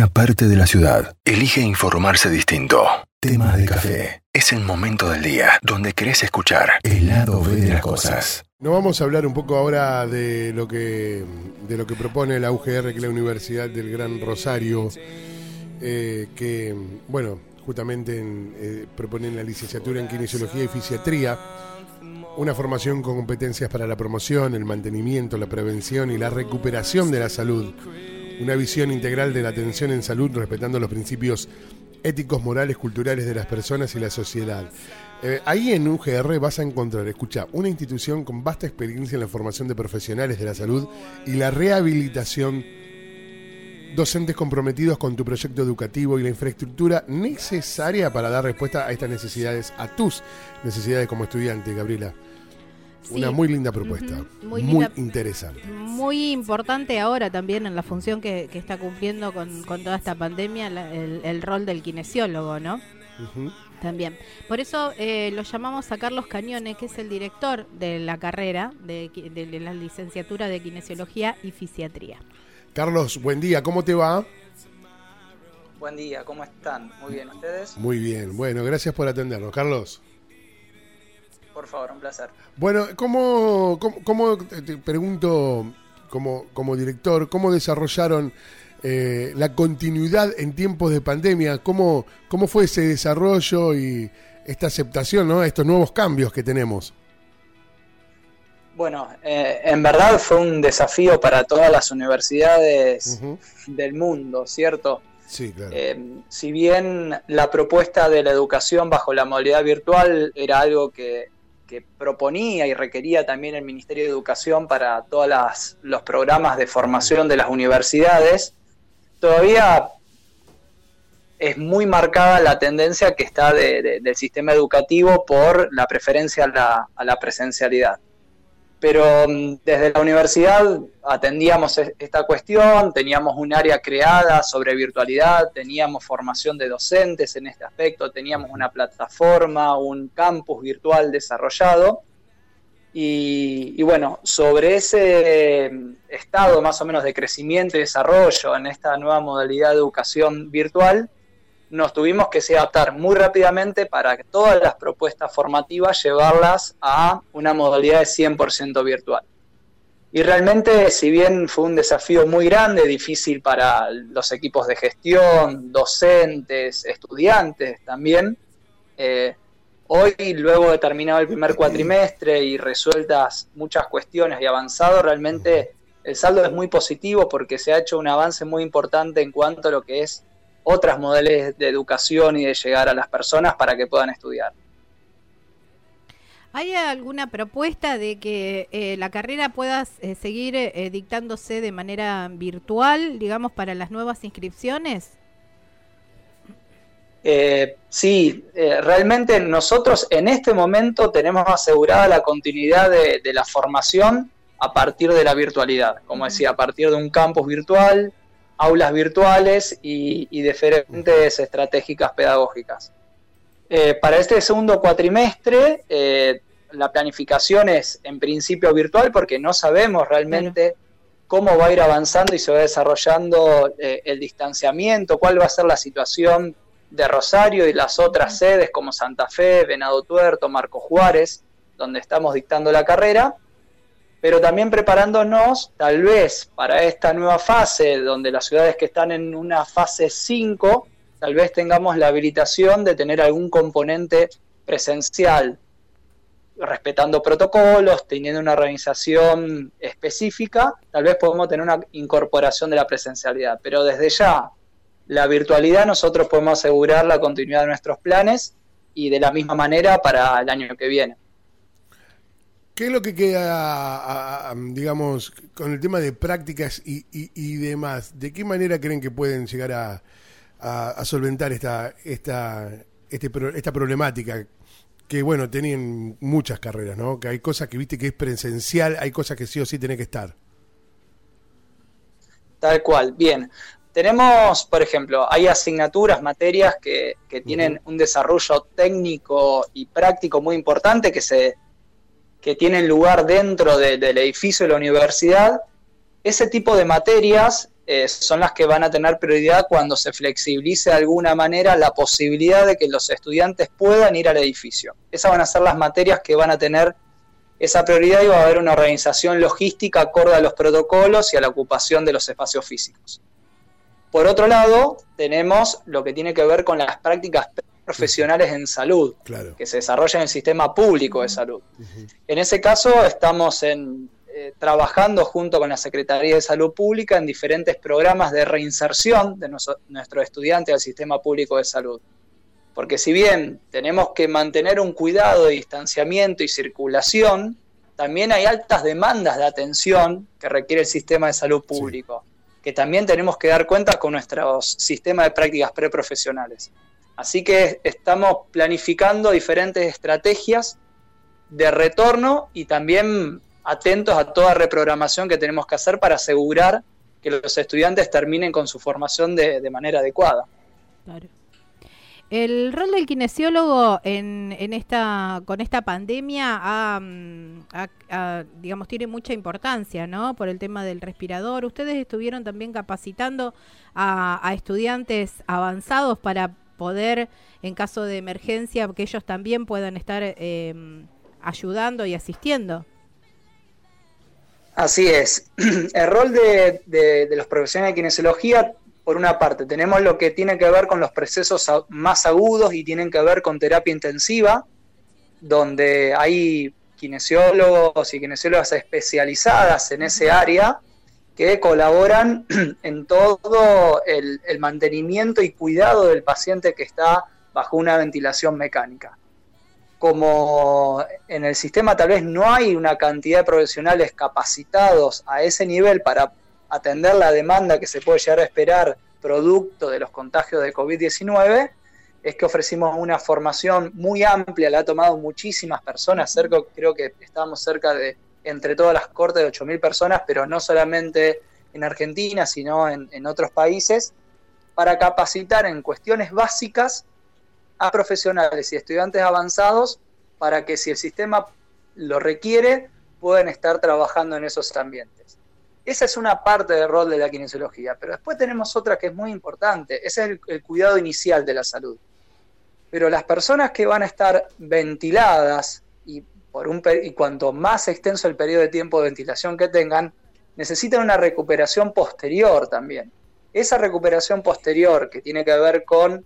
una parte de la ciudad elige informarse distinto. Tema de café. Es el momento del día donde querés escuchar el lado B de las cosas. Nos vamos a hablar un poco ahora de lo que, de lo que propone la UGR, que es la Universidad del Gran Rosario, eh, que, bueno, justamente eh, proponen la licenciatura en Kinesiología y Fisiatría, una formación con competencias para la promoción, el mantenimiento, la prevención y la recuperación de la salud una visión integral de la atención en salud respetando los principios éticos, morales, culturales de las personas y la sociedad. Eh, ahí en UGR vas a encontrar, escucha, una institución con vasta experiencia en la formación de profesionales de la salud y la rehabilitación, docentes comprometidos con tu proyecto educativo y la infraestructura necesaria para dar respuesta a estas necesidades, a tus necesidades como estudiante, Gabriela. Una muy linda propuesta, muy, interesante. Muy importante ahora también en la función que, está cumpliendo con, toda esta pandemia el, rol del kinesiólogo, ¿no? También. Por eso eh, lo llamamos a Carlos Cañones, que es el director de la carrera de, de la licenciatura de Kinesiología y Fisiatría. Carlos, buen día, ¿cómo te va? Buen día, ¿cómo están? Muy bien, ¿ustedes? Muy bien, bueno, gracias por atendernos. Carlos. Por favor, un placer. Bueno, ¿cómo, cómo, te pregunto como, como director, cómo desarrollaron eh, la continuidad en tiempos de pandemia? ¿Cómo, ¿Cómo fue ese desarrollo y esta aceptación ¿no? a estos nuevos cambios que tenemos? Bueno, eh, en verdad fue un desafío para todas las universidades del mundo, ¿cierto? Sí, claro. Eh, si bien la propuesta de la educación bajo la modalidad virtual era algo que proponía y requería también el Ministerio de Educación para todos los programas de formación de las universidades, todavía es muy marcada la tendencia que está del sistema educativo por la preferencia a la presencialidad pero mm, desde la universidad atendíamos esta cuestión, teníamos un área creada sobre virtualidad, teníamos formación de docentes en este aspecto, teníamos una plataforma, un campus virtual desarrollado. Y, bueno, sobre ese mm, estado más o menos de crecimiento y desarrollo en esta nueva modalidad de educación virtual, nos tuvimos que adaptar muy rápidamente para que todas las propuestas formativas llevarlas a una modalidad de 100% virtual. Y realmente, si bien fue un desafío muy grande, difícil para los equipos de gestión, docentes, estudiantes también, eh, hoy, luego de terminado el primer cuatrimestre y resueltas muchas cuestiones y avanzado, realmente el saldo es muy positivo porque se ha hecho un avance muy importante en cuanto a lo que es otras modelos de educación y de llegar a las personas para que puedan estudiar. ¿Hay alguna propuesta de que eh, la carrera pueda eh, seguir eh, dictándose de manera virtual, digamos, para las nuevas inscripciones? Sí, realmente nosotros en este momento tenemos asegurada la continuidad de, de la formación a partir de la virtualidad, como decía, a partir de un campus virtual, aulas virtuales y, diferentes estratégicas pedagógicas. Eh, para este segundo cuatrimestre, eh, la planificación es en principio virtual porque no sabemos realmente cómo va a ir avanzando y se va desarrollando eh, el distanciamiento, cuál va a ser la situación de Rosario y las otras sedes como Santa Fe, Venado Tuerto, Marco Juárez, donde estamos dictando la carrera pero también preparándonos tal vez para esta nueva fase, donde las ciudades que están en una fase 5, tal vez tengamos la habilitación de tener algún componente presencial, respetando protocolos, teniendo una organización específica, tal vez podemos tener una incorporación de la presencialidad, pero desde ya la virtualidad nosotros podemos asegurar la continuidad de nuestros planes y de la misma manera para el año que viene. ¿Qué es lo que queda, digamos, con el tema de prácticas y, demás? ¿De qué manera creen que pueden llegar a, solventar esta, esta, este, esta problemática? Que, bueno, tenían muchas carreras, ¿no? Que hay cosas que viste que es presencial, hay cosas que sí o sí tienen que estar. Tal cual, bien. Tenemos, por ejemplo, hay asignaturas, materias que, que tienen un desarrollo técnico y práctico muy importante que se que tienen lugar dentro del edificio de la universidad, ese tipo de materias eh, son las que van a tener prioridad cuando se flexibilice de alguna manera la posibilidad de que los estudiantes puedan ir al edificio. Esas van a ser las materias que van a tener esa prioridad y va a haber una organización logística acorde a los protocolos y a la ocupación de los espacios físicos. Por otro lado, tenemos lo que tiene que ver con las prácticas profesionales en salud, que se desarrollan en el sistema público de salud. En ese caso, estamos en, eh, trabajando junto con la Secretaría de Salud Pública en diferentes programas de reinserción de nuestros estudiantes al sistema público de salud. Porque si bien tenemos que mantener un cuidado de distanciamiento y circulación, también hay altas demandas de atención que requiere el sistema de salud público que también tenemos que dar cuenta con nuestro sistema de prácticas preprofesionales. Así que estamos planificando diferentes estrategias de retorno y también atentos a toda reprogramación que tenemos que hacer para asegurar que los estudiantes terminen con su formación de, de manera adecuada. Claro. El rol del kinesiólogo en, en esta, con esta pandemia mm, digamos, tiene mucha importancia, ¿no? Por el tema del respirador. Ustedes estuvieron también capacitando a, estudiantes avanzados para poder, en caso de emergencia, que ellos también puedan estar em, ayudando y asistiendo. Así es. El rol de, de los profesionales de kinesiología por una parte, tenemos lo que tiene que ver con los procesos más agudos y tienen que ver con terapia intensiva, donde hay kinesiólogos y kinesiólogas especializadas en ese área que colaboran en todo el, mantenimiento y cuidado del paciente que está bajo una ventilación mecánica. Como en el sistema tal vez no hay una cantidad de profesionales capacitados a ese nivel para atender la demanda que se puede llegar a esperar producto de los contagios de COVID-19, es que ofrecimos una formación muy amplia, la ha tomado muchísimas personas, creo que estábamos cerca de, entre todas las cortes, de 8.000 personas, pero no solamente en Argentina, sino en, en otros países, para capacitar en cuestiones básicas a profesionales y estudiantes avanzados para que si el sistema lo requiere, puedan estar trabajando en esos ambientes. Esa es una parte del rol de la kinesiología, pero después tenemos otra que es muy importante, ese es el, cuidado inicial de la salud. Pero las personas que van a estar ventiladas y, por un, y cuanto más extenso el periodo de tiempo de ventilación que tengan, necesitan una recuperación posterior también. Esa recuperación posterior que tiene que ver con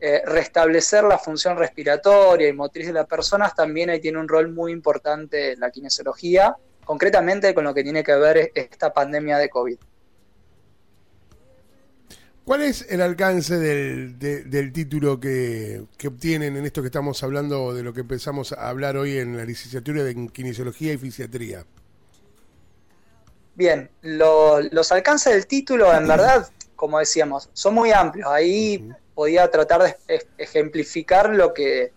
eh, restablecer la función respiratoria y motriz de las personas, también ahí tiene un rol muy importante en la kinesiología concretamente con lo que tiene que ver esta pandemia de COVID. ¿Cuál es el alcance del, título que, obtienen en esto que estamos hablando, de lo que empezamos a hablar hoy en la licenciatura de Kinesiología y Fisiatría? Bien, los alcances del título, en verdad, como decíamos, son muy amplios. Ahí podía tratar de ejemplificar lo que,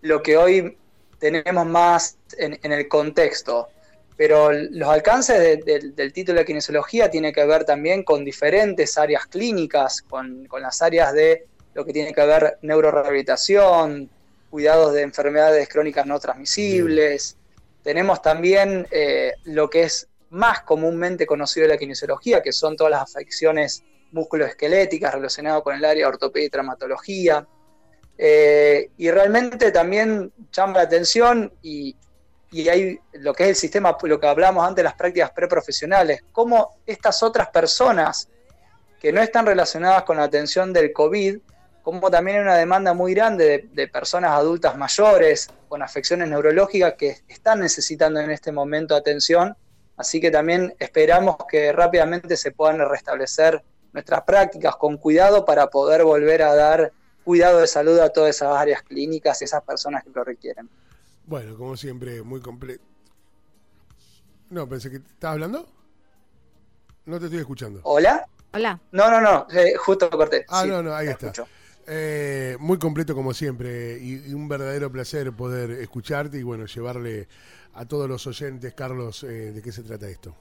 lo que hoy tenemos más en el contexto. Pero los alcances del título de kinesiología tiene que ver también con diferentes áreas clínicas, con, las áreas de lo que tiene que ver neurorehabilitación, cuidados de enfermedades crónicas no transmisibles. Tenemos también eh, lo que es más comúnmente conocido de la kinesiología, que son todas las afecciones musculoesqueléticas relacionadas con el área de ortopedia y traumatología. Eh, y realmente también llama la atención y, y hay lo que es el sistema, lo que hablamos antes, las prácticas preprofesionales, cómo estas otras personas que no están relacionadas con la atención del COVID, como también hay una demanda muy grande de, personas adultas mayores con afecciones neurológicas que están necesitando en este momento atención, así que también esperamos que rápidamente se puedan restablecer nuestras prácticas con cuidado para poder volver a dar cuidado de salud a todas esas áreas clínicas y esas personas que lo requieren. Bueno, como siempre, muy completo. No, pensé que estabas hablando. No te estoy escuchando. ¿Hola? Hola. No, no, no, eh, justo corté. Ah, no, no, ahí está. Eh, muy completo como siempre y, un verdadero placer poder escucharte y bueno, llevarle a todos los oyentes, Carlos, eh, de qué se trata esto.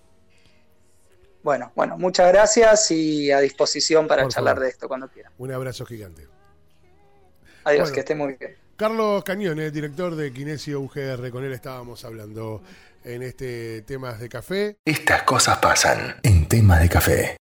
Bueno, bueno, muchas gracias y a disposición para charlar de esto cuando quiera. Un abrazo gigante. Adiós, que esté muy bien. Carlos Cañones, director de Kinesio UGR, con él estábamos hablando en este temas de café. Estas cosas pasan en temas de café.